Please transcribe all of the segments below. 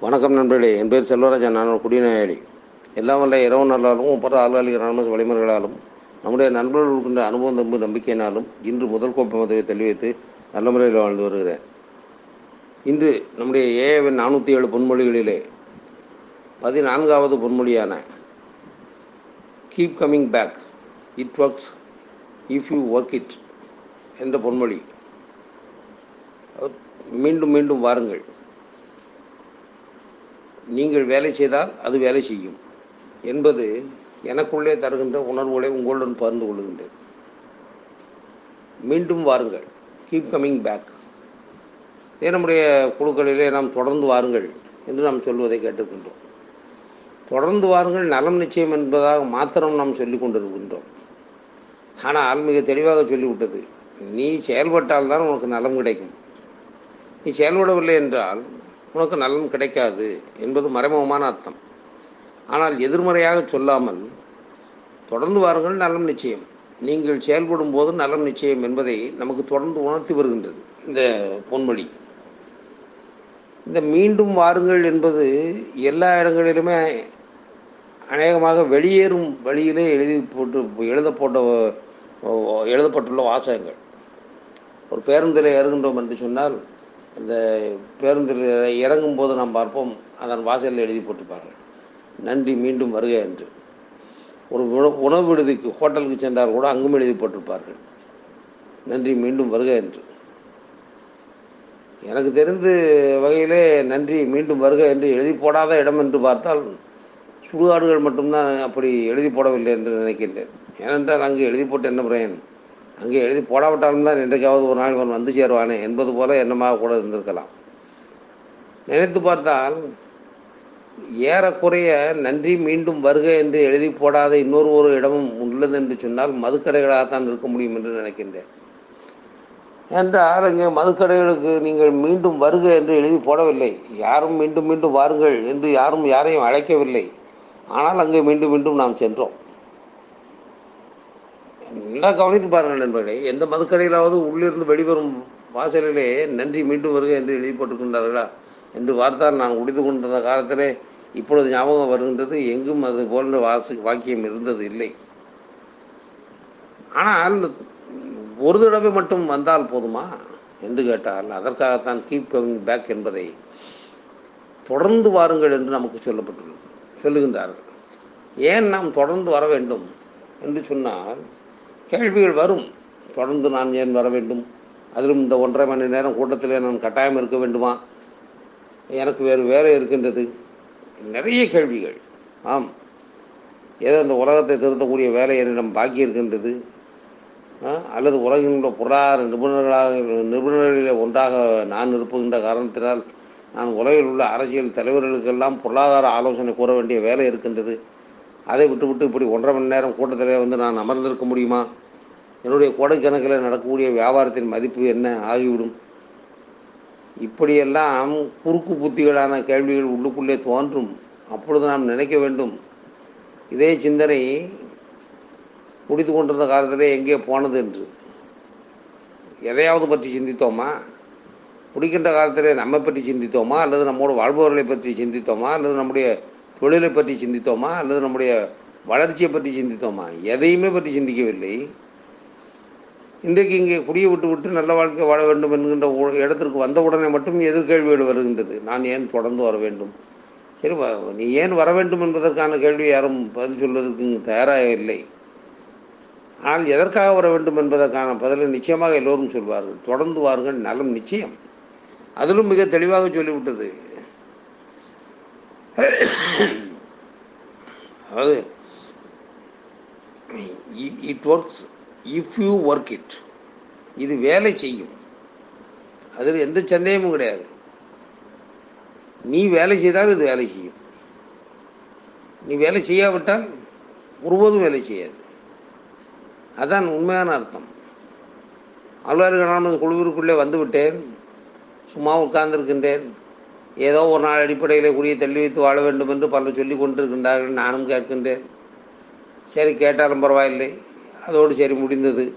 வணக்கம் நண்பர்களே என் பேர் செல்வராஜன் நான் குடிநோயாளி எல்லாம் வல்ல இரவு நாளாலும் ஒப்பற்ற ஆள்காலிக அனாமஸ் வழிமுறைகளாலும் நம்முடைய நண்பர்கள் இருக்கின்ற அனுபவம் தம்பு நம்பிக்கையினாலும் இன்று முதல் கோப்பை மதவை தள்ளி வைத்து நல்ல முறையில் வாழ்ந்து வருகிறேன். இன்று நம்முடைய ஏஏவின் நானூற்றி ஏழு பொன்மொழிகளிலே பதினான்காவது பொன்மொழியான keep coming back it works if you work it என்ற பொன்மொழி. மீண்டும் மீண்டும் வாருங்கள். நீங்கள் வேலை செய்தால் அது வேலை செய்யும். என்பது எனக்குள்ளே தருகின்ற உணர்வுகளை உங்களுடன் பகிர்ந்து கொள்கின்றேன். மீண்டும் வாருங்கள். கீப் கம்மிங் பேக் இதே நம்முடைய குழுக்களிலே நாம் தொடர்ந்து வாருங்கள் என்று நாம் சொல்வதை கேட்டுக்கின்றோம் தொடர்ந்து வாருங்கள் நலம் நிச்சயம் என்பதாக மாத்திரம் நாம் சொல்லிக் கொண்டிருக்கின்றோம். ஆனால் மிக தெளிவாக சொல்லிவிட்டது நீ செயல்பட்டால்தான் உனக்கு நலம் கிடைக்கும். நீ செயல்படவில்லை என்றால் உனக்கு நலன் கிடைக்காது என்பது மறைமுகமான அர்த்தம். ஆனால் எதிர்மறையாக சொல்லாமல் தொடர்ந்து வாருங்கள் நலம் நிச்சயம். நீங்கள் செயல்படும் போது நலம் நிச்சயம் என்பதை நமக்கு தொடர்ந்து உணர்த்தி வருகின்றது இந்த பொன்மொழி. இந்த மீண்டும் வாருங்கள் என்பது எல்லா இடங்களிலுமே அநேகமாக வெளியேறும் வழியிலே எழுதி போட்டு எழுத போட்ட எழுதப்பட்டுள்ள வாசகங்கள். ஒரு பேருந்தில் ஏறுகின்றோம் என்று சொன்னால் அந்த பேருந்தில் இறங்கும் போது நாம் பார்ப்போம் அதன் வாசலில் எழுதி போட்டிருப்பார்கள். நன்றி மீண்டும் வருக என்று. ஒரு உணவு உணவு விடுதிக்கு ஹோட்டலுக்கு சென்றால் கூட அங்கும் எழுதி போட்டிருப்பார்கள். நன்றி மீண்டும் வருக என்று. எனக்கு தெரிந்து வகையிலே நன்றி மீண்டும் வருக என்று எழுதி போடாத இடம் என்று பார்த்தால் சுடுகாடுகள் மட்டும்தான் அப்படி எழுதி போடவில்லை என்று நினைக்கின்றேன். ஏனென்றால் அங்கு எழுதி போட்டு என்ன பிரயன் அங்கே எழுதி போடாவிட்டாலும் தான் என்றைக்காவது ஒரு நாள் இவன் வந்து சேருவானே என்பது போல என்னமாக கூட இருந்திருக்கலாம். நினைத்து பார்த்தால் ஏறக்குறைய நன்றி மீண்டும் வருக என்று எழுதி போடாத இன்னொரு ஒரு இடமும் உள்ளது என்று சொன்னால் மதுக்கடைகளாகத்தான் இருக்க முடியும் என்று நினைக்கின்றேன். என்றால் இங்கே மதுக்கடைகளுக்கு நீங்கள் மீண்டும் வருக என்று எழுதி போடவில்லை. யாரும் மீண்டும் மீண்டும் வாருங்கள் என்று யாரும் யாரையும் அழைக்கவில்லை. ஆனால் அங்கே மீண்டும் மீண்டும் நாம் சென்றோம். நல்லா கவனித்து பாருங்கள் நண்பர்களே எந்த மதுக்கடையிலாவது உள்ளிருந்து வெளிவரும் வாசலிலே நன்றி மீண்டும் வருக என்று எழுதி போட்டுக்கொண்டார்களா என்று பார்த்தால் நான் குடித்து கொண்டிருந்த காலத்திலே இப்பொழுது ஞாபகம் வருகின்றது. எங்கும் அது போன்ற வாசு வாக்கியம் இருந்தது இல்லை. ஆனால் ஒரு தடவை மட்டும் வந்தால் போதுமா என்று கேட்டால் அதற்காகத்தான் கீப் கவிங் பேக் என்பதை தொடர்ந்து வாருங்கள் என்று நமக்கு சொல்லப்பட்டுள்ளது சொல்லுகின்றார்கள். ஏன் நாம் தொடர்ந்து வர வேண்டும் என்று சொன்னால் கேள்விகள் வரும். தொடர்ந்து நான் ஏன் வர வேண்டும்? அதிலும் இந்த ஒன்றரை மணி நேரம் கூட்டத்தில் நான் கட்டாயம் இருக்க வேண்டுமா? எனக்கு வேறு வேலை இருக்கின்றது. நிறைய கேள்விகள். ஆம். ஏதோ இந்த உலகத்தை திருத்தக்கூடிய வேலை என்னிடம் பாக்கி இருக்கின்றது. அல்லது உலகின் பொருளாதார நிபுணர்களாக நிபுணர்களில் ஒன்றாக நான் இருப்புகின்ற காரணத்தினால் நான் உலகில் உள்ள அரசியல் தலைவர்களுக்கெல்லாம் பொருளாதார ஆலோசனை கூற வேண்டிய வேலை இருக்கின்றது. அதை விட்டுவிட்டு இப்படி ஒன்றரை மணி நேரம் கூட்டத்தில் வந்து நான் அமர்ந்திருக்க முடியுமா? என்னுடைய கோடைக்கணக்கில் நடக்கக்கூடிய வியாபாரத்தின் மதிப்பு என்ன ஆகிவிடும்? இப்படியெல்லாம் குறுக்கு புத்திகளான கேள்விகள் உள்ளுக்குள்ளே தோன்றும். அப்பொழுது நாம் நினைக்க வேண்டும். இதே சிந்தனை குடித்து கொண்டிருந்த காலத்திலே எங்கே போனது என்று. எதையாவது பற்றி சிந்தித்தோமா? குடிக்கின்ற காலத்திலே நம்மை பற்றி சிந்தித்தோமா? அல்லது நம்மோடு வாழ்பவர்களை பற்றி சிந்தித்தோமா? அல்லது நம்முடைய தொழிலை பற்றி சிந்தித்தோமா? அல்லது நம்முடைய வளர்ச்சியை பற்றி சிந்தித்தோமா? எதையுமே பற்றி சிந்திக்கவில்லை. இன்றைக்கு இங்கே குடியை விட்டு விட்டு நல்ல வாழ்க்கை வாழ வேண்டும் என்கின்ற இடத்திற்கு வந்த உடனே மட்டும் எதிர்கேள்விகள் வருகின்றது. நான் ஏன் தொடர்ந்து வர வேண்டும்? சரி நீ ஏன் வர வேண்டும் என்பதற்கான கேள்வி யாரும் பதில் சொல்வதற்கு தயாராக இல்லை. ஆனால் எதற்காக வர வேண்டும் என்பதற்கான பதிலை நிச்சயமாக எல்லோரும் சொல்வார்கள். தொடர்ந்து வாருங்கள் நலம் நிச்சயம். அதிலும் மிக தெளிவாக சொல்லிவிட்டது. அதாவது it works if you work it இது வேலை செய்யும். அதில் எந்த சந்தேகமும் கிடையாது. நீ வேலை செய்தால் இது வேலை செய்யும். நீ வேலை செய்யாவிட்டால் ஒருபோதும் வேலை செய்யாது. அதான் உண்மையான அர்த்தம். அலுவலர்கள் குழுவிற்குள்ளே வந்துவிட்டேன் சும்மா உட்கார்ந்துருக்கின்றேன். ஏதோ ஒரு நாள் அடிப்படையில் கூடிய தள்ளி வைத்து வாழ வேண்டும் என்று பலர் சொல்லி கொண்டிருக்கின்றார்கள். நானும் கேட்கின்றேன். சரி கேட்டாலும் பரவாயில்லை. அதோடு சரி முடிந்தது.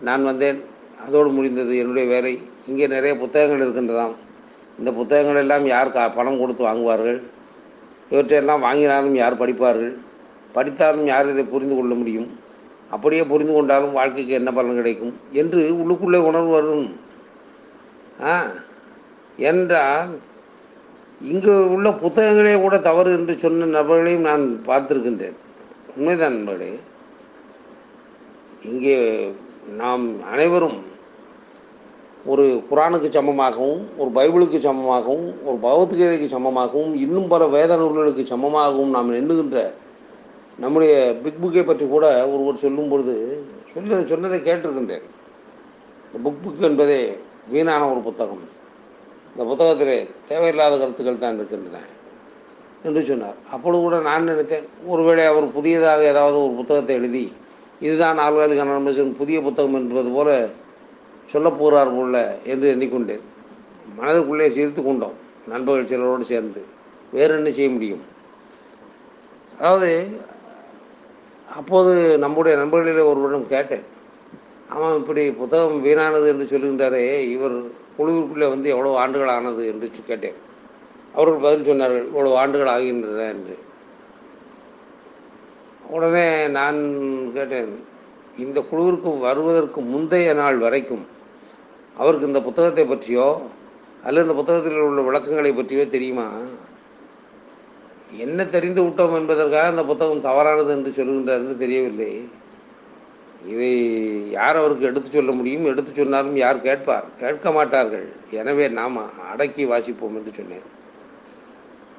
நான் வந்தேன். அதோடு முடிந்தது. என்னுடைய வேலை. இங்கே நிறைய புத்தகங்கள் இருக்கின்றதாம். இந்த புத்தகங்கள் எல்லாம் யார் கா பணம் கொடுத்து வாங்குவார்கள்? இவற்றையெல்லாம் வாங்கினாலும் யார் படிப்பார்கள்? படித்தாலும் யார் இதை புரிந்து கொள்ள முடியும்? அப்படியே புரிந்து கொண்டாலும் வாழ்க்கைக்கு என்ன பலன் கிடைக்கும்? என்று உள்ளுக்குள்ளே உணர்வு வரும் ஆ என்றால் இங்கு உள்ள புத்தகங்களே கூட தவறு என்று சொன்ன நபர்களையும் நான் பார்த்திருக்கின்றேன். உண்மைதான் நண்பர்களே. இங்கே நாம் அனைவரும் ஒரு குரானுக்கு சமமாகவும் ஒரு பைபிளுக்கு சமமாகவும் ஒரு பகவத்கீதைக்கு சமமாகவும் இன்னும் பல வேத நூல்களுக்கு சமமாகவும் நாம் எண்ணுகின்ற நம்முடைய பிக் புக்கை பற்றி கூட ஒருவர் சொல்லும் பொழுது சொல்ல சொன்னதை கேட்டிருக்கின்றேன். இந்த புக் புக் என்பதே வீணான ஒரு புத்தகம். இந்த புத்தகத்திலே தேவையில்லாத கருத்துக்கள் தான் இருக்கின்றன என்று சொன்னார். அப்பொழுது கூட நான் நினைத்தேன் ஒருவேளை அவர் புதியதாக ஏதாவது ஒரு புத்தகத்தை எழுதி இதுதான் ஆழ்வாரிக்கான கண்ணன் புதிய புத்தகம் என்பது போல சொல்லப் போகிறார் போல என்று எண்ணிக்கொண்டேன். மனதுக்குள்ளே சிரித்து கொண்டோம் நண்பர்கள் சிலரோடு சேர்ந்து. வேறு என்ன செய்ய முடியும்? அதாவது அப்போது நம்முடைய நண்பர்களிலே ஒருவரிடம் கேட்டேன் அவன் இப்படி புத்தகம் வீணானது என்று சொல்லுகின்றாரே இவர் குழுவிற்குள்ளே வந்து எவ்வளோ ஆண்டுகள் ஆனது என்று கேட்டேன். அவர்கள் பதில் சொன்னார்கள் இவ்வளோ ஆண்டுகள் ஆகின்றன என்று. உடனே நான் கேட்டேன் இந்த குழுவிற்கு வருவதற்கு முந்தைய நாள் வரைக்கும் அவருக்கு இந்த புத்தகத்தை பற்றியோ அல்லது இந்த புத்தகத்தில் உள்ள விளக்கங்களை பற்றியோ தெரியுமா? என்ன தெரிந்து விட்டோம் என்பதற்காக அந்த புத்தகம் தவறானது என்று சொல்கின்றார் என்று தெரியவில்லை. இதை யார் அவருக்கு எடுத்து சொல்ல முடியும்? எடுத்து சொன்னாலும் யார் கேட்பார்? கேட்க மாட்டார்கள். எனவே நாம் அடக்கி வாசிப்போம் என்று சொன்னேன்.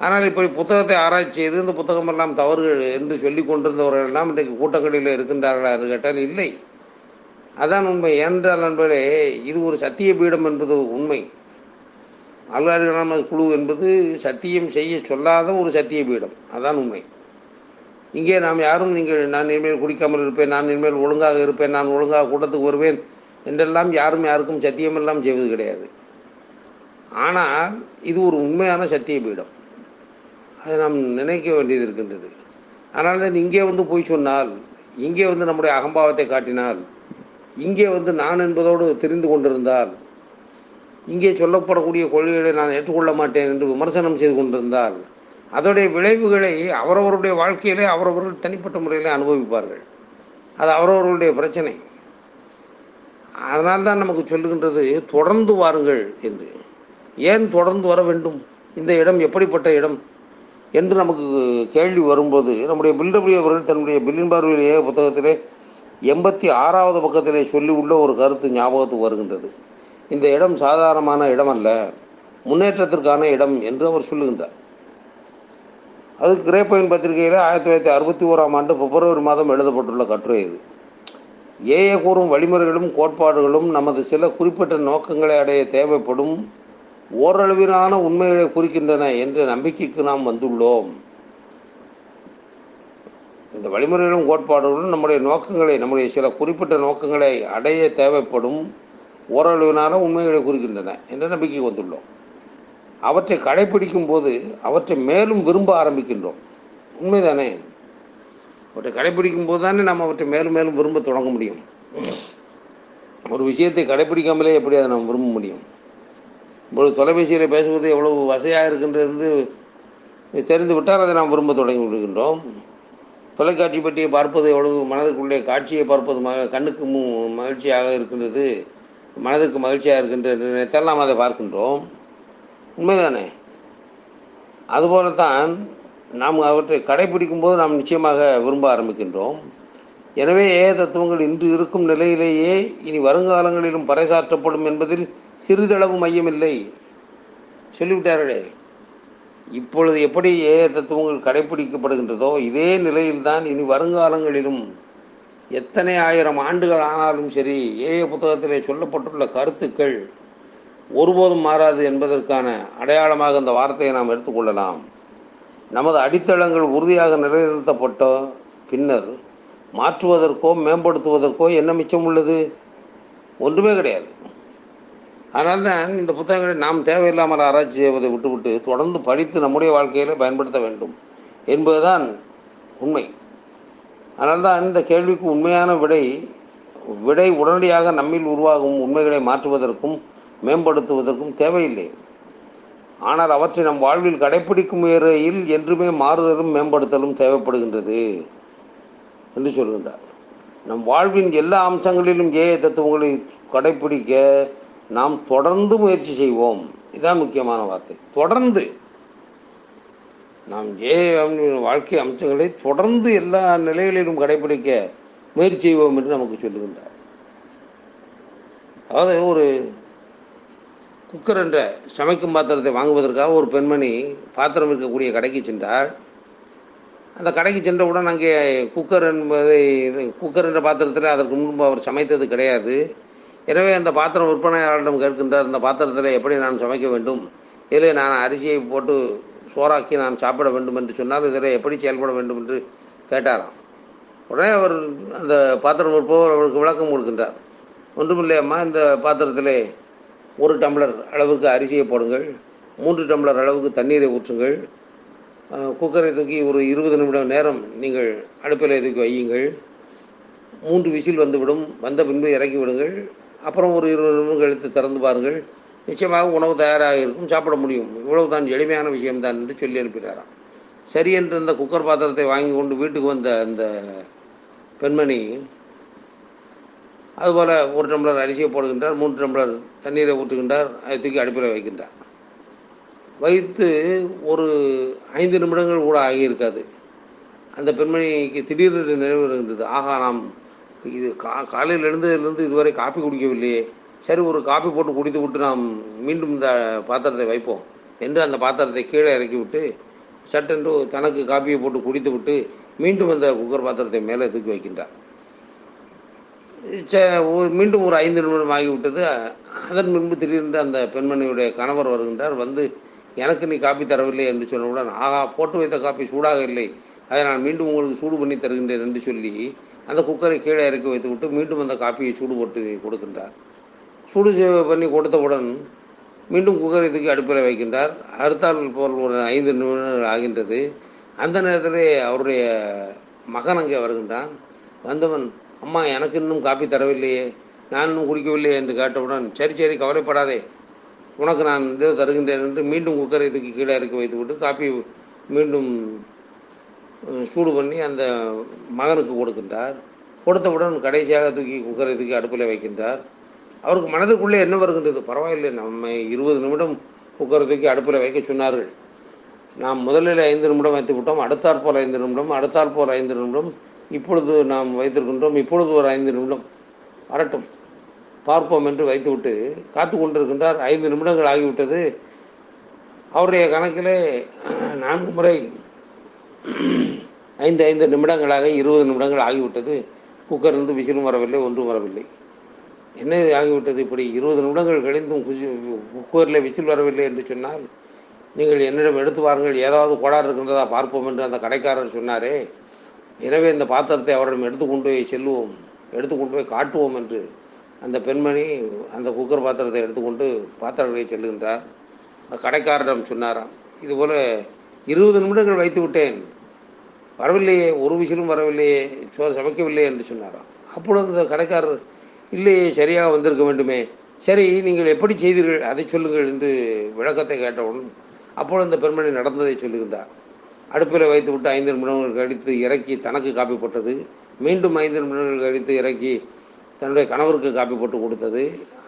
ஆனால் இப்படி புத்தகத்தை ஆராய்ச்சி செய்து இந்த புத்தகமெல்லாம் தவறுகள் என்று சொல்லி கொண்டிருந்தவர்கள் எல்லாம் இன்றைக்கு கூட்டங்களில் இருக்கின்றார்களா என்று கேட்டால் இல்லை. அதான் உண்மை. ஏனென்றால் நண்பர்களே இது ஒரு சத்திய பீடம் என்பது உண்மை. அல்காரிதம் குழு என்பது சத்தியம் செய்ய சொல்லாத ஒரு சத்திய பீடம். அதான் உண்மை. இங்கே நாம் யாரும் நீங்கள் நான் இனிமேல் குடிக்காமல் இருப்பேன் நான் இனிமேல் ஒழுங்காக இருப்பேன் நான் ஒழுங்காக கூட்டத்துக்கு வருவேன் என்றெல்லாம் யாரும் யாருக்கும் சத்தியமெல்லாம் செய்வது கிடையாது. ஆனால் இது ஒரு உண்மையான சத்திய பீடம். அதை நாம் நினைக்க வேண்டியது இருக்கின்றது. ஆனால் தான் இங்கே வந்து போய் சொன்னால் இங்கே வந்து நம்முடைய அகம்பாவத்தை காட்டினால் இங்கே வந்து நான் என்பதோடு தெரிந்து கொண்டிருந்தால் இங்கே சொல்லப்படக்கூடிய கொள்கைகளை நான் ஏற்றுக்கொள்ள மாட்டேன் என்று விமர்சனம் செய்து கொண்டிருந்தால் அதோடைய விளைவுகளை அவரவருடைய வாழ்க்கையிலே அவரவர்கள் தனிப்பட்ட முறையில் அனுபவிப்பார்கள். அது அவரவர்களுடைய பிரச்சனை. அதனால் தான் நமக்கு சொல்லுகின்றது தொடர்ந்து வாருங்கள் என்று. ஏன் தொடர்ந்து வர வேண்டும்? இந்த இடம் எப்படிப்பட்ட இடம்? என்று நமக்கு கேள்வி வரும்போது நம்முடைய பில்டபிள்யூ அவர்கள் தன்னுடைய பில்லின் பார்வையிலேயே புத்தகத்திலே எண்பத்தி ஆறாவது பக்கத்திலே சொல்லி உள்ள ஒரு கருத்து ஞாபகத்துக்கு வருகின்றது. இந்த இடம் சாதாரணமான இடம் அல்ல முன்னேற்றத்திற்கான இடம் என்று அவர் சொல்லுகின்றார். அது கிரேப்பைன் பத்திரிகையில் ஆயிரத்தி தொள்ளாயிரத்தி அறுபத்தி ஓராம் ஆண்டு பிப்ரவரி மாதம் எழுதப்பட்டுள்ள கட்டுரை இது. ஏஏ கூறும் வழிமுறைகளும் கோட்பாடுகளும் நமது சில குறிப்பிட்ட நோக்கங்களை அடைய தேவைப்படும் ஓரளவிலான உண்மைகளை குறிக்கின்றன என்ற நம்பிக்கைக்கு நாம் வந்துள்ளோம். இந்த வழிமுறைகளும் கோட்பாடுகளும் நம்முடைய நோக்கங்களை நம்முடைய சில குறிப்பிட்ட நோக்கங்களை அடைய தேவைப்படும் ஓரளவிலான உண்மைகளை குறிக்கின்றன என்ற நம்பிக்கைக்கு வந்துள்ளோம். அவற்றை கடைபிடிக்கும் போது அவற்றை மேலும் விரும்ப ஆரம்பிக்கின்றோம். உண்மைதானே? அவற்றை கடைபிடிக்கும் போது தானே நம்ம அவற்றை மேலும் மேலும் விரும்ப தொடங்க முடியும். ஒரு விஷயத்தை கடைபிடிக்காமலே எப்படி அதை நம்ம விரும்ப முடியும்? இப்பொழுது தொலைபேசியில் பேசுவது எவ்வளவு வசதியாக இருக்கின்றது தெரிந்து விட்டால் அதை நாம் விரும்ப தொடங்கி விடுகின்றோம். தொலைக்காட்சி பற்றியை பார்ப்பது எவ்வளவு மனதிற்குள்ளே காட்சியை பார்ப்பது ம கண்ணுக்கு மகிழ்ச்சியாக இருக்கின்றது மனதிற்கு மகிழ்ச்சியாக இருக்கின்றது நினைத்தால் நாம் அதை பார்க்கின்றோம். உண்மைதானே? அதுபோலத்தான் நாம் அவற்றை கடைபிடிக்கும் போது நாம் நிச்சயமாக விரும்ப ஆரம்பிக்கின்றோம். எனவே ஏ தத்துவங்கள் இன்று இருக்கும் நிலையிலேயே இனி வருங்காலங்களிலும் பறைசாற்றப்படும் என்பதில் சிறிதளவு மையமில்லை. சொல்லிவிட்டார்களே இப்பொழுது எப்படி ஏ தத்துவங்கள் கடைபிடிக்கப்படுகின்றதோ இதே நிலையில்தான் இனி வருங்காலங்களிலும் எத்தனை ஆயிரம் ஆண்டுகள் ஆனாலும் சரி ஏ புத்தகத்திலே சொல்லப்பட்டுள்ள கருத்துக்கள் ஒருபோதும் மாறாது என்பதற்கான அடையாளமாக இந்த வார்த்தையை நாம் எடுத்துக்கொள்ளலாம் நமது அடித்தளங்கள் உறுதியாக நிலைநிறுத்தப்பட்ட பின்னர் மாற்றுவதற்கோ மேம்படுத்துவதற்கோ என்ன மிச்சம் உள்ளது? ஒன்றுமே கிடையாது. அதனால் தான் இந்த புத்தகங்களை நாம் தேவையில்லாமல் ஆராய்ச்சி செய்வதை விட்டுவிட்டு தொடர்ந்து படித்து நம்முடைய வாழ்க்கையில் பயன்படுத்த வேண்டும் என்பதுதான் உண்மை. அதனால்தான் இந்த கேள்விக்கு உண்மையான விடை விடை உடனடியாக நம்மில் உருவாகும் உண்மைகளை மாற்றுவதற்கும் மேம்படுத்துவதற்கும் தேவையில்லை. ஆனால் அவற்றை நம் வாழ்வில் கடைப்பிடிக்கும் முறையில் என்றுமே மாறுதலும் மேம்படுத்தலும் தேவைப்படுகின்றது என்று சொல்கின்றார். நம் வாழ்வின் எல்லா அம்சங்களிலும் ஏ தத்துவங்களை கடைப்பிடிக்க நாம் தொடர்ந்து முயற்சி செய்வோம். இதான் முக்கியமான வார்த்தை. தொடர்ந்து நாம் ஏ வாழ்க்கை அம்சங்களை தொடர்ந்து எல்லா நிலைகளிலும் கடைப்பிடிக்க முயற்சி செய்வோம் என்று நமக்கு சொல்லுகின்றார். அதாவது ஒரு குக்கர் என்ற சமைக்கும் பாத்திரத்தை வாங்குவதற்காக ஒரு பெண்மணி பாத்திரம் இருக்கக்கூடிய கடைக்கு சென்றார். அந்த கடைக்கு சென்றவுடன் அங்கே குக்கர் என்பதை குக்கர் என்ற பாத்திரத்தில் அதற்கு முன்பு அவர் சமைத்தது கிடையாது. எனவே அந்த பாத்திரம் விற்பனையாளரிடம் கேட்கின்றார் இந்த பாத்திரத்தில் எப்படி நான் சமைக்க வேண்டும்? இதில் நான் அரிசியை போட்டு சோறாக்கி நான் சாப்பிட வேண்டும் என்று சொன்னால் இதில் எப்படி செயல்பட வேண்டும்? என்று கேட்டாராம். உடனே அவர் அந்த பாத்திரம் விற்பவர் அவருக்கு விளக்கம் கொடுக்கின்றார். ஒன்றுமில்லையம்மா இந்த பாத்திரத்திலே ஒரு டம்ளர் அளவுக்கு அரிசியை போடுங்கள். மூன்று டம்ளர் அளவுக்கு தண்ணீரை ஊற்றுங்கள். குக்கரை தூக்கி ஒரு இருபது நிமிடம் நேரம் நீங்கள் அடுப்பில் தூக்கி வையுங்கள். மூன்று விசில் வந்துவிடும். வந்த பின்பு இறக்கி விடுங்கள். அப்புறம் ஒரு இருபது நிமிடம் கழித்து திறந்து பாருங்கள். நிச்சயமாக உணவு தயாராக இருக்கும். சாப்பிட முடியும். இவ்வளவு தான் எளிமையான விஷயம்தான் என்று சொல்லி அனுப்பினாராம். சரி என்று அந்த குக்கர் பாத்திரத்தை வாங்கி கொண்டு வீட்டுக்கு வந்த அந்த பெண்மணி அதுபோல் ஒரு டம்ளர் அரிசியை போடுகின்றார் மூன்று டம்ளர் தண்ணீரை ஊற்றுகின்றார் அதை தூக்கி அடுப்பில் வைக்கின்றார். வைத்து ஒரு ஐந்து நிமிடங்கள் கூட ஆகியிருக்காது. அந்த பெண்மணிக்கு திடீரென்று நினைவு வருகின்றது. ஆகா நாம் இது கா காலையில் எழுந்ததிலிருந்து இதுவரை காப்பி குடிக்கவில்லையே. சரி ஒரு காப்பி போட்டு குடித்து விட்டு நாம் மீண்டும் இந்த பாத்திரத்தை வைப்போம் என்று அந்த பாத்திரத்தை கீழே இறக்கி விட்டு சட்டென்று தனக்கு காப்பியை போட்டு குடித்து விட்டு மீண்டும் அந்த குக்கர் பாத்திரத்தை மேலே தூக்கி வைக்கின்றார். மீண்டும் ஒரு ஐந்து நிமிடம் ஆகிவிட்டது. அதன் முன்பு திடீரென்று அந்த பெண்மணியுடைய கணவர் வருகின்றார். வந்து எனக்கு நீ காப்பி தரவில்லை என்று சொன்னவுடன் ஆகா போட்டு வைத்த காப்பி சூடாக இல்லை. அதை நான் மீண்டும் உங்களுக்கு சூடு பண்ணி தருகின்றேன் என்று சொல்லி அந்த குக்கரை கீழே இறக்கி வைத்துவிட்டு மீண்டும் அந்த காப்பியை சூடு போட்டு கொடுக்கின்றார். சூடு சேவை பண்ணி கொடுத்தவுடன் மீண்டும் குக்கரை தூக்கி அடுப்பில் வைக்கின்றார். அடுத்தால் போல் ஒரு ஐந்து நிமிடங்கள் ஆகின்றது. அந்த நேரத்திலே அவருடைய மகன் அங்கே வருகின்றான். வந்தவன் அம்மா எனக்கு இன்னும் காப்பி தரவில்லையே. நான் இன்னும் குடிக்கவில்லையே என்று கேட்டவுடன் சரி சரி கவலைப்படாதே. உனக்கு நான் இது தருகின்றேன் என்று மீண்டும் குக்கரை தூக்கி கீழே இறக்கி வைத்துவிட்டு காப்பி மீண்டும் சூடு பண்ணி அந்த மகனுக்கு கொடுக்கின்றார். கொடுத்தவுடன் கடைசியாக தூக்கி குக்கரை தூக்கி அடுப்பில் வைக்கின்றார். அவருக்கு மனதுக்குள்ளே என்ன வருகின்றது? பரவாயில்லை நம்ம இருபது நிமிடம் குக்கரை தூக்கி அடுப்பில் வைக்க சொன்னார்கள். நாம் முதலில் ஐந்து நிமிடம் வைத்து விட்டோம் அடுத்தாற்போல் ஐந்து நிமிடம் அடுத்தாற்போல் ஐந்து நிமிடம் இப்பொழுது நாம் வைத்திருக்கின்றோம் இப்பொழுது ஒரு ஐந்து நிமிடம் வரட்டும். பார்ப்போம் என்று வைத்துவிட்டு காத்து கொண்டிருக்கின்றார். ஐந்து நிமிடங்கள் ஆகிவிட்டது. அவருடைய கணக்கிலே நான்கு முறை ஐந்து ஐந்து நிமிடங்களாக இருபது நிமிடங்கள் ஆகிவிட்டது. குக்கரிலிருந்து விசிலும் வரவில்லை ஒன்றும் வரவில்லை. என்ன ஆகிவிட்டது இப்படி? இருபது நிமிடங்கள் கழிந்தும் குசி குக்கரில் விசில் வரவில்லை என்று சொன்னால் நீங்கள் என்னிடம் எடுத்து வாருங்கள். ஏதாவது கோளாறு இருக்கின்றதா பார்ப்போம் என்று அந்த கடைக்காரர் சொன்னாரே. எனவே இந்த பாத்திரத்தை அவரிடம் எடுத்து கொண்டு போய் செல்லுவோம். எடுத்து கொண்டு போய் காட்டுவோம் என்று அந்த பெண்மணி அந்த குக்கர் பாத்திரத்தை எடுத்துக்கொண்டு பாத்திரங்களை செல்லுகின்றார். அந்த கடைக்காரரிடம் சொன்னாராம் இதுபோல் இருபது நிமிடங்கள் வைத்து விட்டேன். வரவில்லையே ஒரு விசிலும் வரவில்லையே சோறு சமைக்கவில்லை என்று சொன்னாராம். அப்பொழுது அந்த கடைக்காரர் இல்லையே சரியாக வந்திருக்க வேண்டுமே. சரி நீங்கள் எப்படி செய்தீர்கள்? அதை சொல்லுங்கள் என்று விளக்கத்தை கேட்டவுடன் அப்பொழுது அந்த பெண்மணி நடந்ததை சொல்லுகின்றார். அடுப்பில் வைத்து விட்டு ஐந்து நிமிடங்கள் கழித்து இறக்கி தனக்கு காப்பி போட்டது. மீண்டும் ஐந்து நிமிடங்கள் கழித்து இறக்கி தன்னுடைய கணவருக்கு காப்பி போட்டு கொடுத்தது.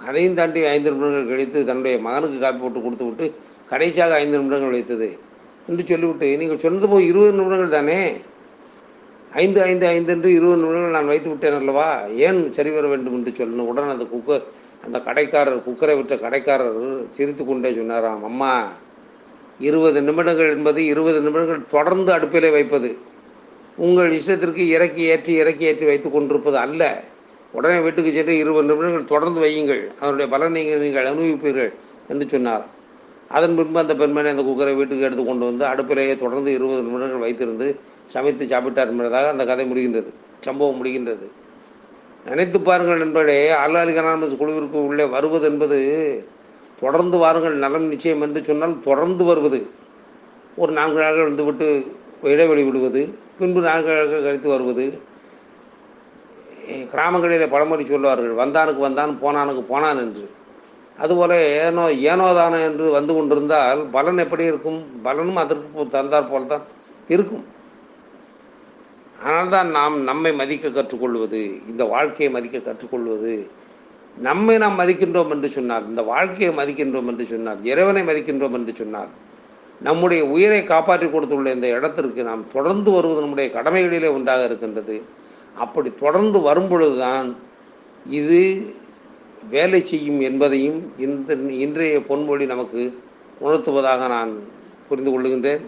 அதையும் தாண்டி ஐந்து நிமிடங்கள் கழித்து தன்னுடைய மகனுக்கு காப்பி போட்டு கொடுத்து விட்டு கடைசியாக ஐந்து நிமிடங்கள் வைத்தது. என்று சொல்லிவிட்டு நீங்கள் சொன்னது போய் இருபது நிமிடங்கள் தானே? ஐந்து ஐந்து ஐந்து என்று இருபது நிமிடங்கள் நான் வைத்து விட்டேன் அல்லவா? ஏன் சரி வர வேண்டும் என்று சொல்லணும் உடனே அந்த குக்கர் அந்த கடைக்காரர் குக்கரை விற்ற கடைக்காரர் சிரித்து கொண்டே சொன்னாராம் அம்மா இருபது நிமிடங்கள் என்பது இருபது நிமிடங்கள் தொடர்ந்து அடுப்பிலே வைப்பது. உங்கள் இஷ்டத்திற்கு இறக்கி ஏற்றி இறக்கி ஏற்றி வைத்து கொண்டிருப்பது அல்ல. உடனே வீட்டுக்கு சென்று இருபது நிமிடங்கள் தொடர்ந்து வையுங்கள். அதனுடைய பலனை நீங்கள் நீங்கள் அனுபவிப்பீர்கள் என்று சொன்னார். அதன் பின்பு அந்த பெண்மணி அந்த குக்கரை வீட்டுக்கு எடுத்து கொண்டு வந்து அடுப்பிலேயே தொடர்ந்து இருபது நிமிடங்கள் வைத்திருந்து சமைத்து சாப்பிட்டார் என்பதாக அந்த கதை முடிகின்றது. சம்பவம் முடிகின்றது. நினைத்து பாருங்கள் நண்பர்களே ஆளாளிக குழுவிற்கு உள்ளே வருவது என்பது தொடர்ந்து வாருங்கள் நலம் நிச்சயம் என்று சொன்னால் தொடர்ந்து வருவது. ஒரு நான்கு நாட்கள் இருந்துவிட்டு இடைவெளி விடுவது பின்பு நான்கு நாட்கள் கழித்து வருவது. கிராமங்களில் பழமொழி சொல்வார்கள் வந்தானுக்கு வந்தான் போனானுக்கு போனான் என்று. அதுபோல் ஏனோ ஏனோதானோ என்று வந்து கொண்டிருந்தால் பலன் எப்படி இருக்கும்? பலனும் அதற்கு தந்தார் போல் தான் இருக்கும் அதனால்தான் நாம் நம்மை மதிக்க கற்றுக்கொள்வது இந்த வாழ்க்கையை மதிக்க கற்றுக்கொள்வது நம்மை நாம் மதிக்கின்றோம் என்று சொன்னார். இந்த வாழ்க்கையை மதிக்கின்றோம் என்று சொன்னார். இறைவனை மதிக்கின்றோம் என்று சொன்னார். நம்முடைய உயிரை காப்பாற்றி கொடுத்துள்ள இந்த இடத்திற்கு நாம் தொடர்ந்து வருவது நம்முடைய கடமைகளிலே ஒன்றாக இருக்கின்றது. அப்படி தொடர்ந்து வரும் பொழுதுதான் இது வேலை செய்யும் என்பதையும் இந்த இன்றைய பொன்மொழி நமக்கு உணர்த்துவதாக நான் புரிந்து கொள்ளுகின்றேன்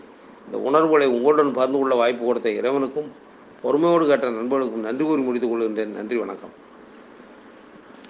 இந்த உணர்வுகளை உங்களுடன் பகிர்ந்து கொள்ள வாய்ப்பு கொடுத்த இறைவனுக்கும் பொறுமையோடு கேட்ட நண்பர்களுக்கும் நன்றி கூறி முடித்துக் கொள்கின்றேன். நன்றி வணக்கம்.